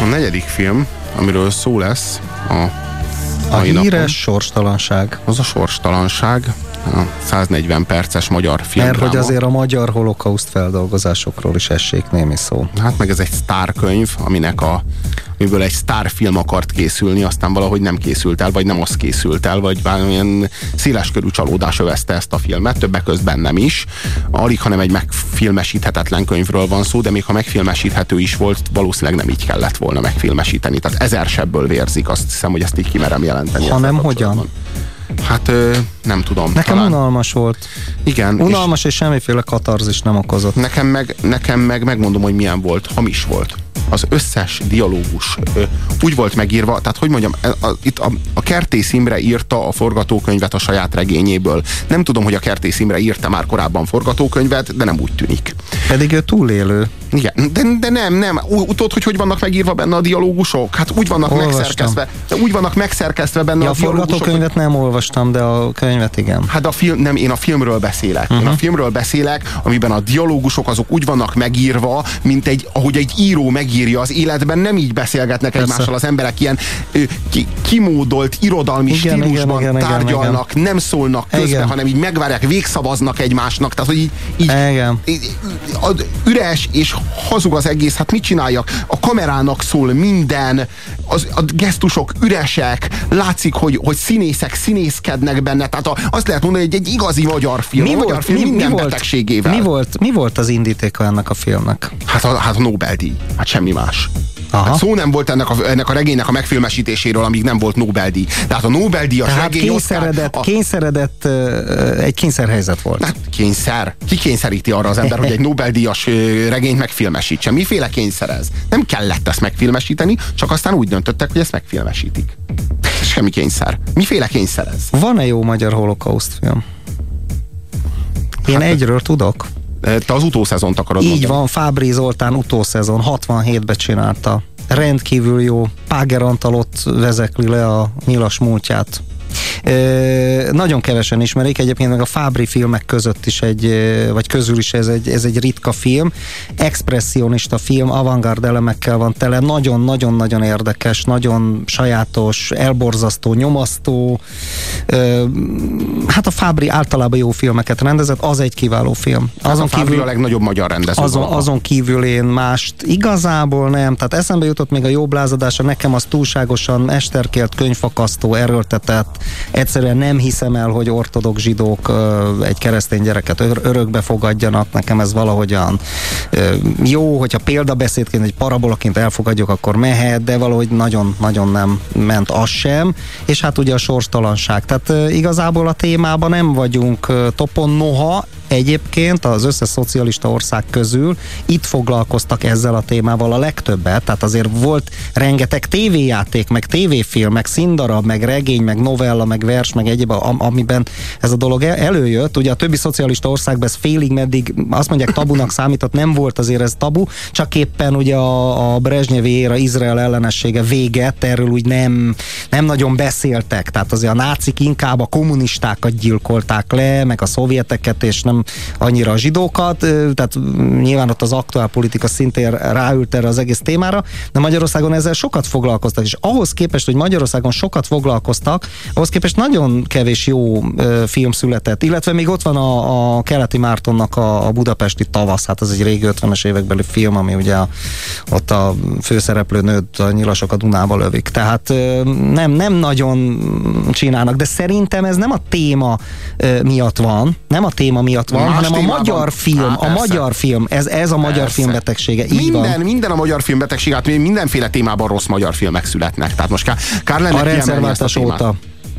A negyedik film, amiről szó lesz a a híres napon, sorstalanság. Az a sorstalanság, a 140 perces magyar film. Mert hogy azért a magyar holokauszt feldolgozásokról is essék némi szó. Hát meg ez egy sztárkönyv, aminek a amiből egy sztárfilm akart készülni, aztán valahogy nem készült el, vagy nem az készült el, vagy valamilyen széleskörű csalódás övezte ezt a filmet, többek között bennem is. Alig, hanem egy megfilmesíthetetlen könyvről van szó, de még ha megfilmesíthető is volt, valószínűleg nem így kellett volna megfilmesíteni. Tehát ezer sebből vérzik, azt hiszem, hogy ezt így kimerem jelenteni. Ha nem, hogyan? Hát nem tudom. Nekem talán... unalmas volt. Igen. Unalmas és, és semmiféle katarzis nem okozott. Nekem meg, nekem meg megmondom, hogy milyen volt. Hamis volt az összes dialógus ö, úgy volt megírva, tehát hogy mondjam, a, a, itt a, a Kertész Imre írta a forgatókönyvet a saját regényéből. Nem tudom, hogy a Kertész Imre írta már korábban forgatókönyvet, de nem úgy tűnik. Pedig ő túlélő. Igen, de, de nem, nem. Tudod, hogy hogy vannak megírva benne a dialógusok? Hát úgy vannak olvastam. megszerkesztve. De úgy vannak megszerkesztve benne ja, a, a forgatókönyvet nem olvastam, de a könyvet igen. Hát a film, nem, én a filmről beszélek. Uh-huh. Én a mhm. filmről beszélek, amiben a dialógusok azok úgy vannak megírva, mint egy, ahogy egy író megírja az életben, nem így beszélgetnek Persze. egymással az emberek, ilyen ki, kimódolt irodalmi igen, stílusban igen, igen, tárgyalnak, igen, nem szólnak közben, igen. hanem így megvárják, végszavaznak egymásnak. Tehát, hogy így, így, igen. így üres és hazug az egész, hát mit csináljak? A kamerának szól minden, az, a gesztusok üresek, látszik, hogy, hogy színészek színészkednek benne, tehát a, azt lehet mondani, hogy egy igazi magyar film, mi a magyar volt, film mi, minden mi volt, betegségével. Mi volt, mi volt az indítéka ennek a filmnek? Hát a, hát a Nobel-díj, hát semmi más. Aha. Hát szó nem volt ennek a, ennek a regénynek a megfilmesítéséről, amíg nem volt Nobel-díj. Tehát a Nobel-díjas Tehát regény kényszeredett, Oscar, a... kényszeredett uh, egy kényszerhelyzet volt. Hát kényszer. Ki kényszeríti arra az ember, hogy egy Nobel-díjas regényt megfilmesítse? Miféle kényszer ez? Nem kellett ezt megfilmesíteni, csak aztán úgy döntöttek, hogy ezt megfilmesítik. Semmi kényszer. Miféle kényszer ez? Van-e jó magyar holokauszt film? Én hát, egyről tudok. Te az utószezont akarod Így mondani. van, Fábri Zoltán utószezon, 67-ben csinálta. Rendkívül jó. Páger Antal ott vezekli le a nyilas múltját. Nagyon kevesen ismerik, egyébként meg a Fábri filmek között is egy, vagy közül is ez egy, ez egy ritka film. Expressionista film, avantgard elemekkel van tele, nagyon-nagyon-nagyon érdekes, nagyon sajátos, elborzasztó, nyomasztó. Hát a Fábri általában jó filmeket rendezett, az egy kiváló film. Hát azon a Fábri kívül, a legnagyobb magyar rendező. Azon, azon kívül én mást igazából nem, tehát eszembe jutott még a jobb lázadása, nekem az túlságosan esterkélt, könyvfakasztó, erőltetett, egyszerűen nem hiszem el, hogy ortodox zsidók egy keresztény gyereket örökbe fogadjanak, nekem ez valahogyan jó, hogyha példabeszédként, egy parabolaként elfogadjuk, akkor mehet, de valahogy nagyon-nagyon nem ment az sem, és hát ugye a sorstalanság. Tehát igazából a témában nem vagyunk topon, noha Egyébként az összes szocialista ország közül itt foglalkoztak ezzel a témával a legtöbbet, tehát azért volt rengeteg tévéjáték, meg tévéfilm, meg színdarab, meg regény, meg novella, meg vers, meg egyéb, amiben ez a dolog előjött. Ugye a többi szocialista országban ez félig meddig azt mondják tabunak számított, nem volt azért ez tabu, csak éppen ugye a, a Brezsnyevi éra Izrael ellenessége véget, erről úgy nem, nem nagyon beszéltek, tehát azért a nácik inkább a kommunistákat gyilkolták le, meg a szovjeteket, és nem annyira a zsidókat, tehát nyilván ott az aktuál politika szintén ráült erre az egész témára, de Magyarországon ezzel sokat foglalkoztak, és ahhoz képest, hogy Magyarországon sokat foglalkoztak, ahhoz képest nagyon kevés jó film született, illetve még ott van a, a keleti Mártonnak a, a budapesti tavasz, hát az egy régi 50-es évekbeli film, ami ugye a, ott a főszereplő nőt a nyilasok a Dunába lövik. Tehát nem, nem nagyon csinálnak, de szerintem ez nem a téma miatt van, nem a téma miatt miatt van, hanem a magyar film, Há, a magyar film, ez, ez a magyar persze. film betegsége. Így minden, van. minden a magyar film betegsége, hát mindenféle témában rossz magyar filmek születnek. Tehát most kár, kár lenne a rendszerváltás óta.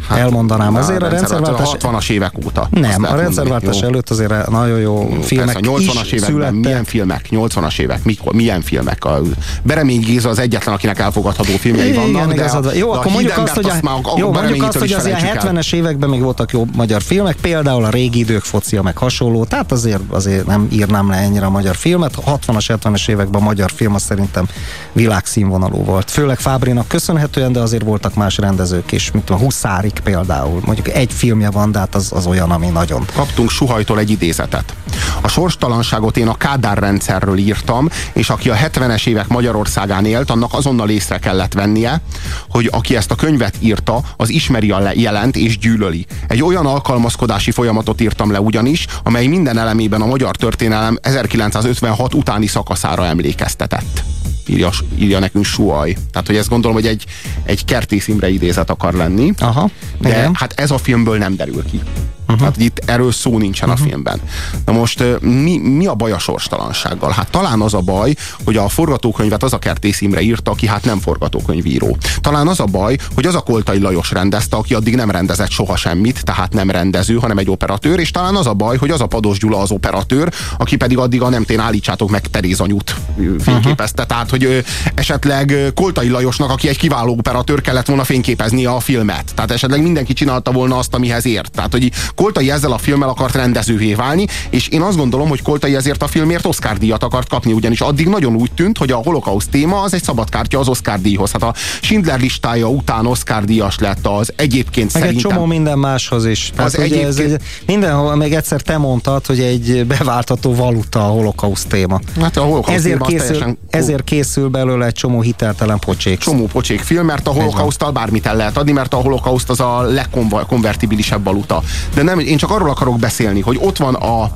Hát, Elmondanám. Azért a, rendszerváltás... A 60-as évek óta. Nem, a rendszerváltás előtt azért nagyon jó, jó filmek persze, a 80-as években születtek. milyen filmek? 80-as évek, mikor, milyen filmek? A Beremény Géza az egyetlen, akinek elfogadható filmjei Igen, vannak, de a, jó, akkor mondjuk azt, hogy, a, jó, mondjuk azt, hogy azért a 70-es években még voltak jó magyar filmek, például a régi idők focia, meg hasonló, tehát azért, azért nem írnám le ennyire a magyar filmet. A 60-as, 70-es években a magyar film az szerintem világszínvonalú volt. Főleg Fábrinak köszönhetően, de azért voltak más rendezők is, mint a Huszári Például. Mondjuk egy filmje van, de hát az, az olyan, ami nagyon... Kaptunk Suhajtól egy idézetet. A sorstalanságot én a Kádár rendszerről írtam, és aki a 70-es évek Magyarországán élt, annak azonnal észre kellett vennie, hogy aki ezt a könyvet írta, az ismeri a jelent és gyűlöli. Egy olyan alkalmazkodási folyamatot írtam le ugyanis, amely minden elemében a magyar történelem 1956 utáni szakaszára emlékeztetett írja, írja nekünk Suaj. Tehát, hogy ezt gondolom, hogy egy, egy Kertész Imre idézet akar lenni. Aha, de igen. hát ez a filmből nem derül ki. Uh-huh. Hát itt erről szó nincsen uh-huh. a filmben. Na most mi, mi a baj a sorstalansággal? Hát talán az a baj, hogy a forgatókönyvet az a Kertész Imre írta, aki hát nem forgatókönyvíró. Talán az a baj, hogy az a Koltai Lajos rendezte, aki addig nem rendezett soha semmit, tehát nem rendező, hanem egy operatőr, és talán az a baj, hogy az a Pados Gyula az operatőr, aki pedig addig a nem tén állítsátok meg Teréz anyut fényképezte. Uh-huh. Tehát, hogy esetleg Koltai Lajosnak, aki egy kiváló operatőr, kellett volna fényképezni a filmet. Tehát esetleg mindenki csinálta volna azt, amihez ért. Tehát, hogy Koltai ezzel a filmmel akart rendezővé válni, és én azt gondolom, hogy Koltai ezért a filmért Oscar díjat akart kapni, ugyanis addig nagyon úgy tűnt, hogy a holokauszt téma az egy szabadkártya az Oscar díjhoz. Hát a Schindler listája után Oscar díjas lett az egyébként Meg szerintem... egy csomó minden máshoz is. Tehát Az ugye ez egyébként- egy, mindenhol, még egyszer te mondtad, hogy egy beváltató valuta a holokauszt téma. Hát a holokauszt Ezért téma készül, teljesen ezért készül belőle egy csomó hiteltelen pocsék. csomó pocsék film, mert a holokausztal bármit el lehet adni, mert a holokauszt az a legkonvertibilisebb valuta. De nem, én csak arról akarok beszélni, hogy ott van a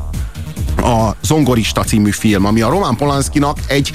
a Zongorista című film, ami a Roman Polanskinak egy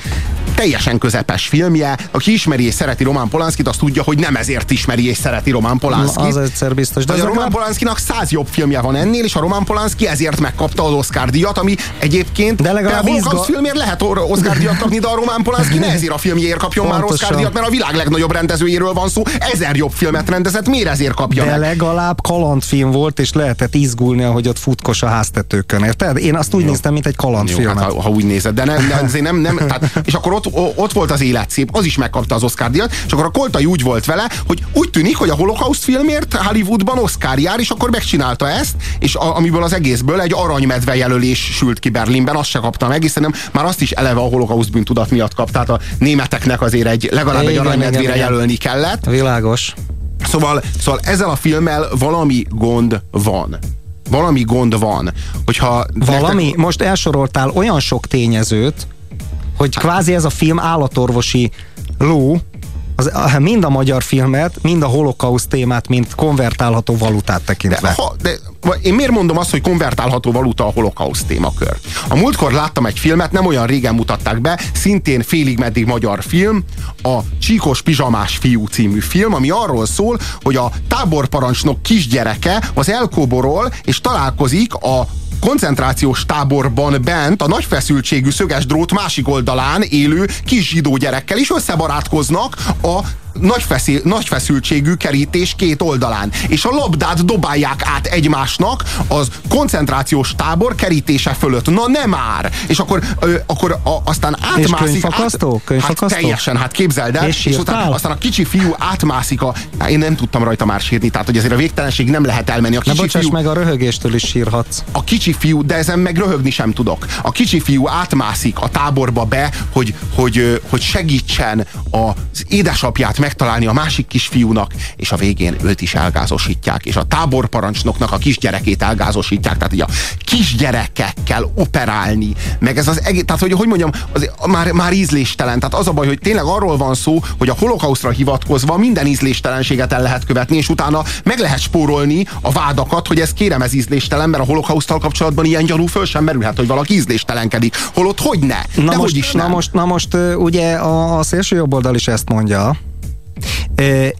teljesen közepes filmje. Aki ismeri és szereti Roman Polanskit, az tudja, hogy nem ezért ismeri és szereti Roman Polanskit. Az egyszer biztos. De a Roman legalább- Polanskinak száz jobb filmje van ennél, és a Roman Polanski ezért megkapta az Oscar díjat, ami egyébként De legalább a izga- filmért lehet Oscar díjat kapni, de a Roman Polanski ne ezért a filmjéért kapjon már Pontosan. Oscar díjat, mert a világ legnagyobb rendezőjéről van szó, ezer jobb filmet rendezett, miért ezért kapja De meg? legalább kalandfilm volt, és lehetett izgulni, ahogy ott futkos a háztetőkön, érted? Én azt úgy néztem, mint egy Jó, kalandfilmet. hát, ha, ha úgy nézed, de nem, azért nem, nem tehát, és akkor ott, ott volt az élet szép, az is megkapta az Oscar díjat, és akkor a Koltai úgy volt vele, hogy úgy tűnik, hogy a holokauszt filmért Hollywoodban Oscar jár, és akkor megcsinálta ezt, és a, amiből az egészből egy aranymedve jelölés sült ki Berlinben, azt se kapta meg, hiszen már azt is eleve a holokauszt bűntudat miatt kapta, tehát a németeknek azért egy legalább egy Igen, aranymedvére igen, igen. jelölni kellett. Világos. Szóval, szóval ezzel a filmmel valami gond van. Valami gond van. Hogyha Valami, nektek- most elsoroltál olyan sok tényezőt, hogy kvázi ez a film állatorvosi ló, az, a- mind a magyar filmet, mind a holokauszt témát, mint konvertálható valutát tekintve. De, ha, de én miért mondom azt, hogy konvertálható valuta a holokauszt témakör? A múltkor láttam egy filmet, nem olyan régen mutatták be, szintén félig meddig magyar film, a Csíkos Pizsamás fiú című film, ami arról szól, hogy a táborparancsnok kisgyereke az elkoborol és találkozik a koncentrációs táborban bent a nagy feszültségű szöges drót másik oldalán élő kis zsidó gyerekkel is összebarátkoznak a nagy, feszél, nagy feszültségű kerítés két oldalán. És a labdát dobálják át egymásnak az koncentrációs tábor kerítése fölött. Na nem már! És akkor, ö, akkor a, aztán átmászik... könyvfakasztó? Át, Könyvfakasztó? Hát teljesen, hát képzeld el. És és utána, aztán a kicsi fiú átmászik a... Én nem tudtam rajta már sírni, tehát hogy azért a végtelenség nem lehet elmenni. A kicsi fiú, meg, a röhögéstől is sírhatsz. a kicsi fiú, de ezen meg röhögni sem tudok. A kicsi fiú átmászik a táborba be, hogy, hogy, ö, hogy segítsen az édesapját megtalálni a másik kisfiúnak, és a végén őt is elgázosítják, és a táborparancsnoknak a kisgyerekét elgázosítják, tehát ugye a kisgyerekekkel operálni, meg ez az egész, tehát hogy, hogy mondjam, az, már, már ízléstelen, tehát az a baj, hogy tényleg arról van szó, hogy a holokausztra hivatkozva minden ízléstelenséget el lehet követni, és utána meg lehet spórolni a vádakat, hogy ez kérem, ez ízléstelen, mert a holokausztal kapcsolatban ilyen gyanú föl sem merülhet, hogy valaki ízléstelenkedik. Holott hogy ne? Na De most, hogy is na nem. most, na most ugye a, a szélső jobboldal is ezt mondja,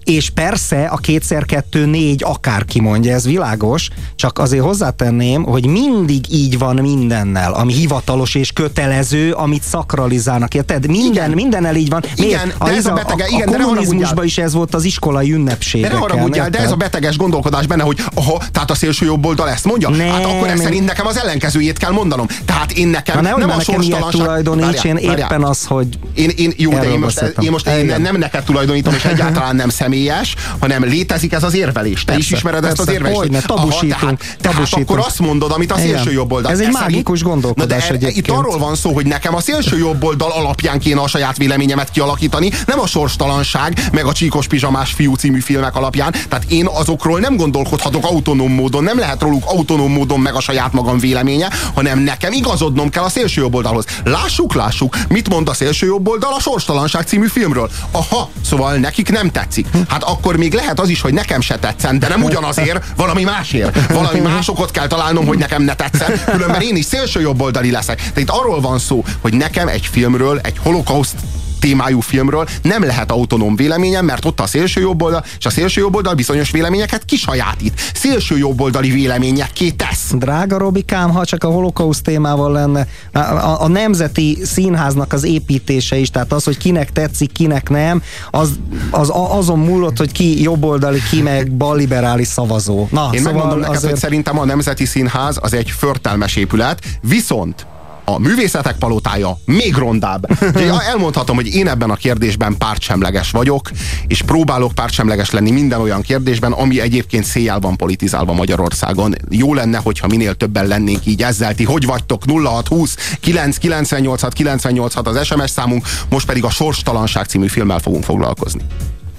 és persze a kétszer kettő négy akár kimondja, ez világos, csak azért hozzátenném, hogy mindig így van mindennel, ami hivatalos és kötelező, amit szakralizálnak. Érted? Minden, Igen. mindennel így van. Igen, de ez a betege- a, igen, a de ne kommunizmusban is ez volt az iskolai De ne haragudjál, de ez a beteges gondolkodás benne, hogy aha, tehát a szélső jobb oldal ezt mondja? Nem, hát akkor ez szerint nekem az ellenkezőjét kell mondanom. Tehát én nekem Na nem már a sorstalanság... tulajdoníts, én éppen az, hogy Én, én, jó, de én most, én most én Igen. nem neked tulajdonítom, és egyáltalán nem személyes, hanem létezik ez az érvelés. Te persze, is ismered persze, ezt az érvelést. Hogyne, tabusítunk, Aha, tehát, tabusítunk. tehát akkor azt mondod, amit a szélső jobb oldal. Ez egy mágikus gondolkodás Na de egyébként. Itt arról van szó, hogy nekem a szélső jobb oldal alapján kéne a saját véleményemet kialakítani, nem a sorstalanság, meg a csíkos pizsamás fiú című filmek alapján. Tehát én azokról nem gondolkodhatok autonóm módon, nem lehet róluk autonóm módon meg a saját magam véleménye, hanem nekem igazodnom kell a szélső jobb oldalhoz. Lássuk, lássuk, mit mond a szélső jobb oldal a sorstalanság című filmről. Aha, szóval nekik nem tetszik. Hát akkor még lehet az is, hogy nekem se tetszen, de nem ugyanazért, valami másért. Valami másokot kell találnom, hogy nekem ne tetszen. Különben én is szélső jobboldali leszek. Tehát itt arról van szó, hogy nekem egy filmről, egy holokauszt témájú filmről nem lehet autonóm véleményem, mert ott a szélső jobboldal, és a szélső jobboldal bizonyos véleményeket kisajátít. Szélső jobboldali véleményekké tesz. Drága Robikám, ha csak a holokauszt témával lenne, a, a, a nemzeti színháznak az építése is, tehát az, hogy kinek tetszik, kinek nem, az, az azon múlott, hogy ki jobboldali, ki meg balliberális szavazó. Na, Én szóval megmondom neked, azért... hogy szerintem a Nemzeti Színház az egy förtelmes épület, viszont a művészetek palotája még rondább. Elmondhatom, hogy én ebben a kérdésben pártsemleges vagyok, és próbálok pártsemleges lenni minden olyan kérdésben, ami egyébként széjjel van politizálva Magyarországon. Jó lenne, hogyha minél többen lennénk így ezzel. Ti hogy vagytok? 0620 998 986 az SMS számunk, most pedig a Sorstalanság című filmmel fogunk foglalkozni.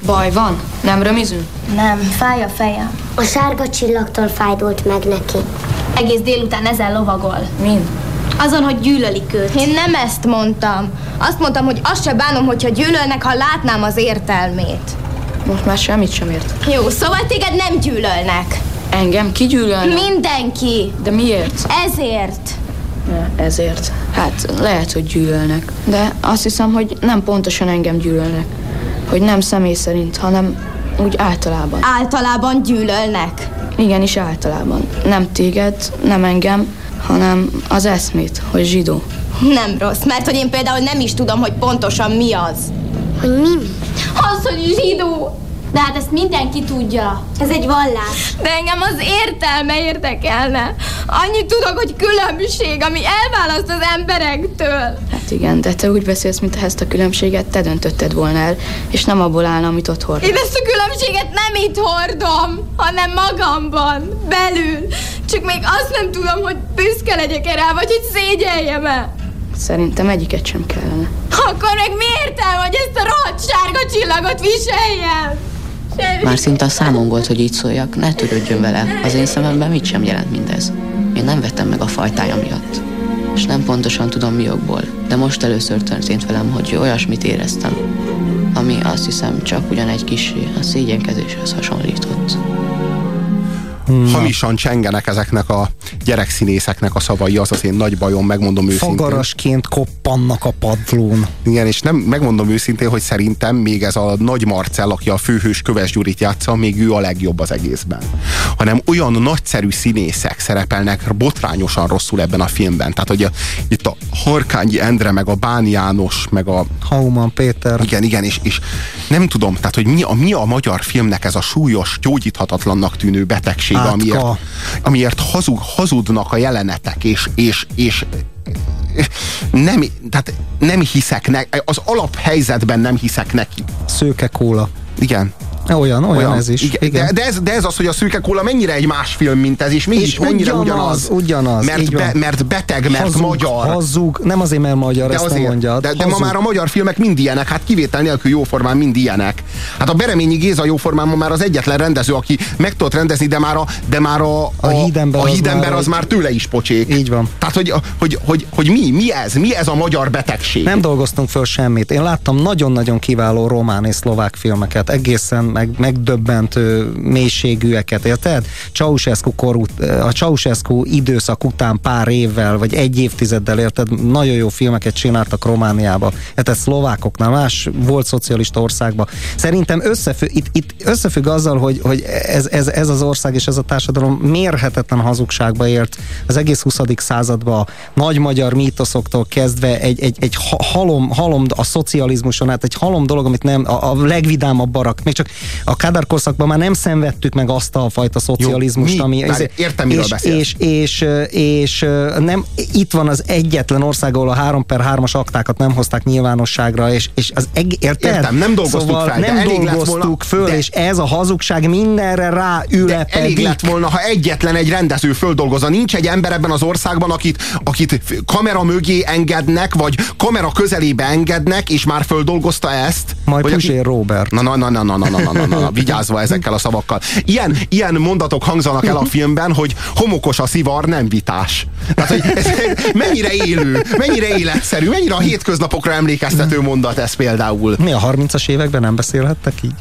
Baj van? Nem römizünk? Nem, fáj a fejem. A sárga csillagtól fájdult meg neki. Egész délután ezen lovagol. Mind? Azon, hogy gyűlölik őt. Én nem ezt mondtam. Azt mondtam, hogy azt se bánom, hogyha gyűlölnek, ha látnám az értelmét. Most már semmit sem ért. Jó, szóval téged nem gyűlölnek. Engem ki gyűlölnek? Mindenki. De miért? Ezért. Ja, ezért. Hát lehet, hogy gyűlölnek. De azt hiszem, hogy nem pontosan engem gyűlölnek. Hogy nem személy szerint, hanem úgy általában. Általában gyűlölnek? Igen, is általában. Nem téged, nem engem, hanem az eszmét, hogy zsidó. Nem rossz, mert hogy én például nem is tudom, hogy pontosan mi az. Hogy mi? Az, hogy zsidó. De hát ezt mindenki tudja. Ez egy vallás. De engem az értelme érdekelne. Annyit tudok, hogy különbség, ami elválaszt az emberektől. Hát igen, de te úgy beszélsz, mint ezt a különbséget te döntötted volna el, és nem abból állna, amit ott hord. Én ezt a különbséget nem itt hordom, hanem magamban, belül. Csak még azt nem tudom, hogy büszke legyek erre, vagy hogy szégyeljem el. Szerintem egyiket sem kellene. Akkor meg miért el, hogy ezt a rohadt sárga csillagot viseljem? Már szinte a számom volt, hogy így szóljak, ne törődjön vele. Az én szememben mit sem jelent mindez. Én nem vettem meg a fajtája miatt. És nem pontosan tudom mi jogból, de most először történt velem, hogy olyasmit éreztem, ami azt hiszem csak ugyan egy kis a szégyenkezéshez hasonlított. Na. hamisan csengenek ezeknek a gyerekszínészeknek a szavai, az az én nagy bajom, megmondom őszintén. Fagarasként koppannak a padlón. Igen, és nem, megmondom őszintén, hogy szerintem még ez a nagy Marcell, aki a főhős Köves Gyurit játsza, még ő a legjobb az egészben. Hanem olyan nagyszerű színészek szerepelnek botrányosan rosszul ebben a filmben. Tehát, hogy a, itt a Harkányi Endre, meg a Báni János, meg a... Hauman Péter. Igen, igen, és, és nem tudom, tehát, hogy mi a, mi a magyar filmnek ez a súlyos, gyógyíthatatlannak tűnő betegség, Átka. amiért, amiért hazug, hazudnak a jelenetek, és, és, és nem, tehát nem hiszek neki, az alaphelyzetben nem hiszek neki. Szőke kóla. Igen. Olyan, olyan, olyan ez is. Igen. igen. De, de, ez, de ez az, hogy a szürke kóla mennyire egy más film, mint ez, és mégis és mennyire ugyanaz. Ugyanaz, ugyanaz mert, be, mert beteg, mert hazug, magyar. Hazug, nem azért, mert magyar, de ezt azért, nem mondja. De, de ma már a magyar filmek mind ilyenek, hát kivétel nélkül jóformán mind ilyenek. Hát a Bereményi Géza jóformán ma már az egyetlen rendező, aki meg tudott rendezni, de már a, de már a, a, a hídember, a hídember az, az már tőle is pocsék. Így van. Tehát, hogy, hogy, hogy, hogy mi, mi ez? Mi ez a magyar betegség? Nem dolgoztunk föl semmit. Én láttam nagyon-nagyon kiváló román és szlovák filmeket. Egészen meg, megdöbben megdöbbentő mélységűeket, érted? Ceausescu, korú, a Ceausescu időszak után pár évvel, vagy egy évtizeddel, érted? Nagyon jó filmeket csináltak Romániába. Hát ez szlovákoknál, más volt szocialista országban. Szerintem összefügg, itt, itt összefügg azzal, hogy, hogy ez, ez, ez az ország és ez a társadalom mérhetetlen hazugságba ért az egész 20. században nagy magyar mítoszoktól kezdve egy, egy, egy halom, halom a szocializmuson, hát egy halom dolog, amit nem, a, a legvidámabb barak, még csak a Kádár korszakban már nem szenvedtük meg azt a fajta szocializmust, Jó, ami... Ez, értem, miről és, beszélsz. és, és, és, nem, itt van az egyetlen ország, ahol a 3 per 3-as aktákat nem hozták nyilvánosságra, és, és az eg, érted? Értem, nem dolgoztuk szóval fel, nem elég lett dolgoztuk volna- föl, de- és ez a hazugság mindenre ráülepedik. De elég lett volna, ha egyetlen egy rendező földolgozza. Nincs egy ember ebben az országban, akit, akit kamera mögé engednek, vagy kamera közelébe engednek, és már földolgozta ezt. Majd Puzsér Robert. Na, na, na, na, na, na, na, na, na, na, na, vigyázva ezekkel a szavakkal. Ilyen, ilyen mondatok hangzanak el a filmben, hogy homokos a szivar, nem vitás. Tehát, hogy ez mennyire élő, mennyire életszerű, mennyire a hétköznapokra emlékeztető mondat ez például. Mi a 30-as években nem beszélhettek így?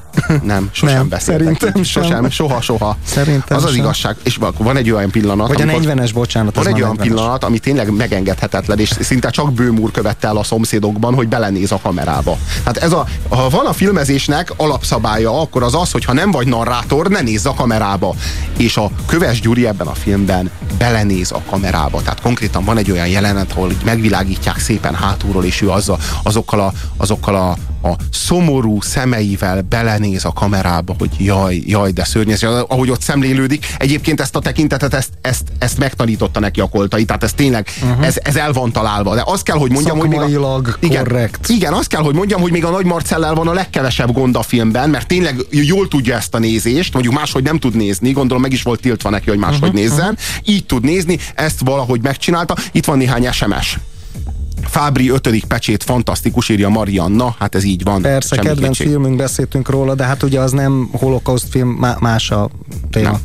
Nem, sosem Nem, beszéltek. szerintem így. sem. Sosem, soha, soha. Szerintem Az az sem. igazság. És van egy olyan pillanat, Vagy a amikor- 40-es, bocsánat. van egy olyan 40-es. pillanat, ami tényleg megengedhetetlen, és szinte csak bőmúr követte el a szomszédokban, hogy belenéz a kamerába. Hát ez a, ha van a filmezésnek alapszabálya, akkor az az, hogy ha nem vagy narrátor, ne nézz a kamerába. És a Köves Gyuri ebben a filmben belenéz a kamerába. Tehát konkrétan van egy olyan jelenet, ahol így megvilágítják szépen hátulról, és ő azzal, azokkal a, azokkal a a szomorú szemeivel belenéz a kamerába, hogy jaj, jaj, de szörnyű, ez, ahogy ott szemlélődik. Egyébként ezt a tekintetet, ezt, ezt, ezt megtanította neki a koltai, tehát ez tényleg, uh-huh. ez, ez el van találva. De azt kell, hogy mondjam, hogy még a, igen, korrekt. igen, azt kell, hogy mondjam, hogy még a Nagy Marcellel van a legkevesebb gond a filmben, mert tényleg jól tudja ezt a nézést, mondjuk máshogy nem tud nézni, gondolom meg is volt tiltva neki, hogy máshogy uh-huh, nézzen. Így tud nézni, ezt valahogy megcsinálta. Itt van néhány SMS. Fábri ötödik pecsét fantasztikus, írja Marianna, hát ez így van. Persze, kedvenc kétség. filmünk, beszéltünk róla, de hát ugye az nem holokauszt film, má- más a téma. Nem.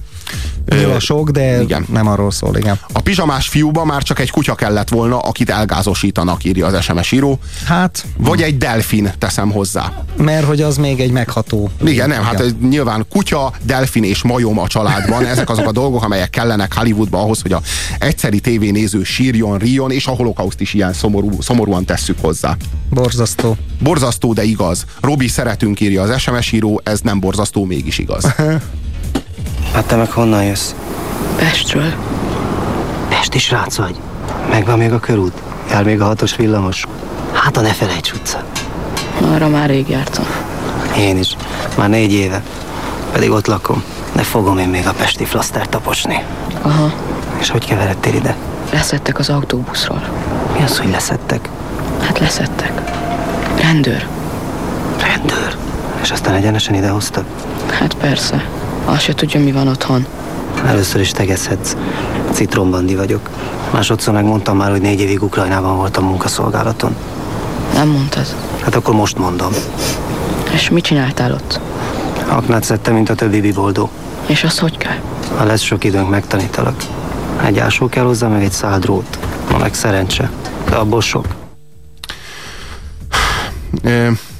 Nyilván Ö, sok, de igen. nem arról szól, igen. A pizsamás fiúba már csak egy kutya kellett volna, akit elgázosítanak, írja az SMS író. Hát, Vagy egy delfin teszem hozzá. mert hogy az még egy megható. Igen, nem, hát ez nyilván kutya, delfin és majom a családban. Ezek azok a dolgok, amelyek kellenek Hollywoodba ahhoz, hogy a egyszeri tévénéző sírjon, ríjon, és a holokauszt is ilyen szomorú, szomorúan tesszük hozzá. Borzasztó. Borzasztó, de igaz. Robi, szeretünk, írja az SMS író, ez nem borzasztó, mégis igaz. Hát te meg honnan jössz? Pestről. Pesti srác vagy. Megvan még a körút? Jár még a hatos villamos? Hát a ne felejts utca. Arra már rég jártam. Én is. Már négy éve. Pedig ott lakom. De fogom én még a pesti flasztert taposni. Aha, És hogy keveredtél ide? leszettek az autóbuszról. Mi az, hogy leszettek? Hát leszettek. Rendőr. Rendőr. És aztán egyenesen idehoztak? Hát persze. Azt se tudja, mi van otthon. Először is tegezhetsz. Citrombandi vagyok. Másodszor megmondtam már, hogy négy évig Ukrajnában voltam munkaszolgálaton. Nem mondtad. Hát akkor most mondom. És mit csináltál ott? Aknát szedtem, mint a többi biboldó. És az hogy kell? Ha lesz sok időnk, megtanítalak. Egy ásó kell hozzá, meg egy szál drót. Ma meg szerencse. De abból sok.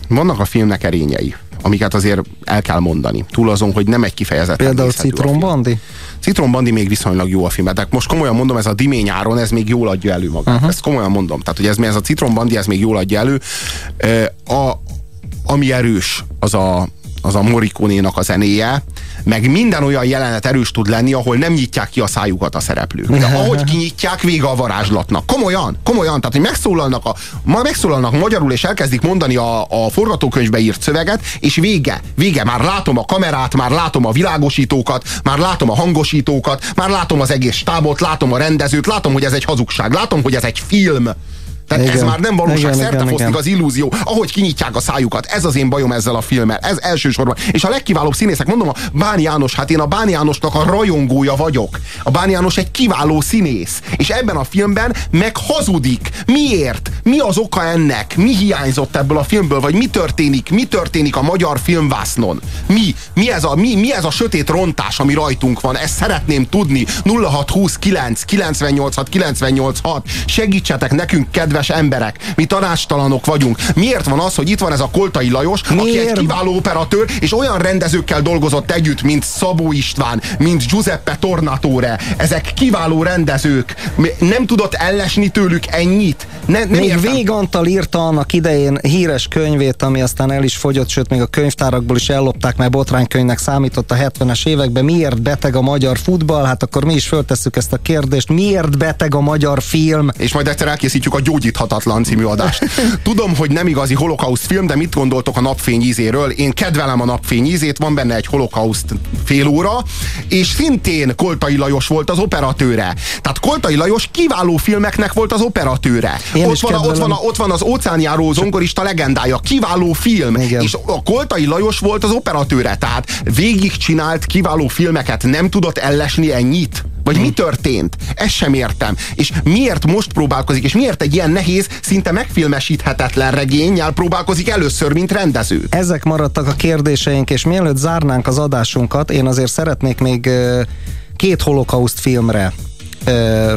Vannak a filmnek erényei, amiket azért el kell mondani. Túl azon, hogy nem egy kifejezetten Például. Citrombandi? Citrombandi még viszonylag jó a film. Tehát most komolyan mondom, ez a Dimény áron, ez még jól adja elő magát. Uh-huh. Ezt komolyan mondom. Tehát, hogy ez, ez a Citrombandi, ez még jól adja elő. A, ami erős, az a, az a Morikonénak a zenéje, meg minden olyan jelenet erős tud lenni, ahol nem nyitják ki a szájukat a szereplők. De ahogy kinyitják, vége a varázslatnak. Komolyan, komolyan, tehát hogy megszólalnak, a, ma megszólalnak magyarul, és elkezdik mondani a, a forgatókönyvbe írt szöveget, és vége, vége, már látom a kamerát, már látom a világosítókat, már látom a hangosítókat, már látom az egész stábot, látom a rendezőt, látom, hogy ez egy hazugság, látom, hogy ez egy film. Tehát ez Igen. már nem valóság, Igen, szerte igen, fosztik igen. az illúzió, ahogy kinyitják a szájukat. Ez az én bajom ezzel a filmmel. Ez elsősorban. És a legkiválóbb színészek, mondom, a Bán János, hát én a Bán Jánosnak a rajongója vagyok. A Bán János egy kiváló színész. És ebben a filmben meg hazudik. Miért? Mi az oka ennek? Mi hiányzott ebből a filmből? Vagy mi történik? Mi történik a magyar filmvásznon? Mi? Mi ez a, mi, mi ez a sötét rontás, ami rajtunk van? Ezt szeretném tudni. 0629 986 986 Segítsetek nekünk, kedves emberek. Mi tanácstalanok vagyunk. Miért van az, hogy itt van ez a Koltai Lajos, aki Miért? egy kiváló operatőr, és olyan rendezőkkel dolgozott együtt, mint Szabó István, mint Giuseppe Tornatore. Ezek kiváló rendezők. Nem tudott ellesni tőlük ennyit? Ne, nem Még értem. Vég Antal írta annak idején híres könyvét, ami aztán el is fogyott, sőt még a könyvtárakból is ellopták, mert botránykönyvnek számított a 70-es években. Miért beteg a magyar futball? Hát akkor mi is föltesszük ezt a kérdést. Miért beteg a magyar film? És majd egyszer elkészítjük a gyógy Gyógyíthatatlan című adást. Tudom, hogy nem igazi holokauszt film, de mit gondoltok a napfény ízéről? Én kedvelem a napfény ízét, van benne egy holokauszt fél óra, és szintén Koltai Lajos volt az operatőre. Tehát Koltai Lajos kiváló filmeknek volt az operatőre. ott van, ott, van, ott van az óceánjáró zongorista legendája, kiváló film, Igen. és a Koltai Lajos volt az operatőre, tehát végigcsinált kiváló filmeket, nem tudott ellesni ennyit? Vagy mi történt? Ezt sem értem. És miért most próbálkozik, és miért egy ilyen nehéz, szinte megfilmesíthetetlen regényel próbálkozik először, mint rendező? Ezek maradtak a kérdéseink, és mielőtt zárnánk az adásunkat, én azért szeretnék még két holokauszt filmre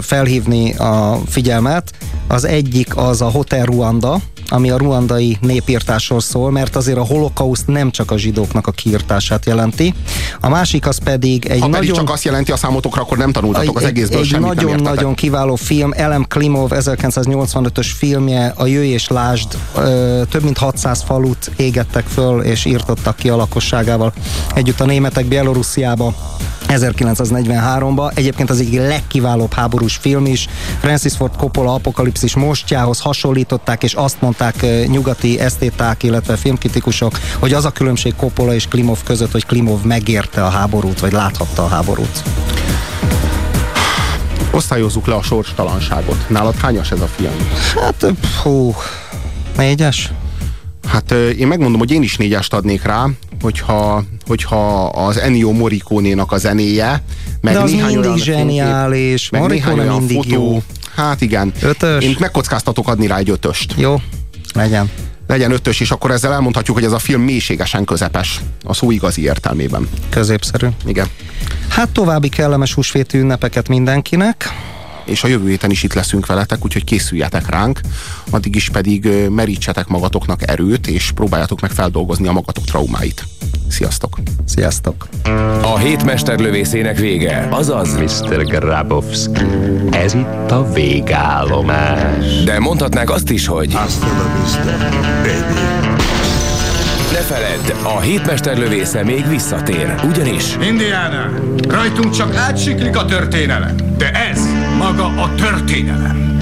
felhívni a figyelmet. Az egyik az a Hotel Ruanda, ami a ruandai népírtásról szól, mert azért a holokauszt nem csak a zsidóknak a kiirtását jelenti. A másik az pedig egy ha nagyon... csak azt jelenti a számotokra, akkor nem tanultatok az egészből egy semmit, nagyon-nagyon kiváló film, Elem Klimov 1985-ös filmje, a Jöjj és Lásd, több mint 600 falut égettek föl és írtottak ki a lakosságával együtt a németek Bielorussziába 1943-ba. Egyébként az egyik legkiválóbb háborús film is. Francis Ford Coppola apokalipszis mostjához hasonlították, és azt mondták nyugati esztéták, illetve filmkritikusok, hogy az a különbség Coppola és Klimov között, hogy Klimov megérte a háborút, vagy láthatta a háborút. Osztályozzuk le a sorstalanságot. Nálad hányas ez a film? Hát, hú, négyes? Hát én megmondom, hogy én is négyest adnék rá, hogyha, hogyha az Ennio Morricone-nak a zenéje, meg De az mindig olyan zseniális, meg néhány olyan mindig fotó, jó. Hát igen. Ötös? Én megkockáztatok adni rá egy ötöst. Jó, legyen. Legyen ötös, és akkor ezzel elmondhatjuk, hogy ez a film mélységesen közepes, a szó igazi értelmében. Középszerű. Igen. Hát további kellemes húsvéti ünnepeket mindenkinek és a jövő héten is itt leszünk veletek, úgyhogy készüljetek ránk, addig is pedig merítsetek magatoknak erőt, és próbáljátok meg feldolgozni a magatok traumáit. Sziasztok! Sziasztok! A hét mesterlövészének vége, azaz Mr. Grabowski. Ez itt a végállomás. De mondhatnák azt is, hogy Hasta la vista, baby. Ne feledd, a hétmesterlövésze még visszatér, ugyanis... Indiana, rajtunk csak átsiklik a történelem, de ez maga a történelem.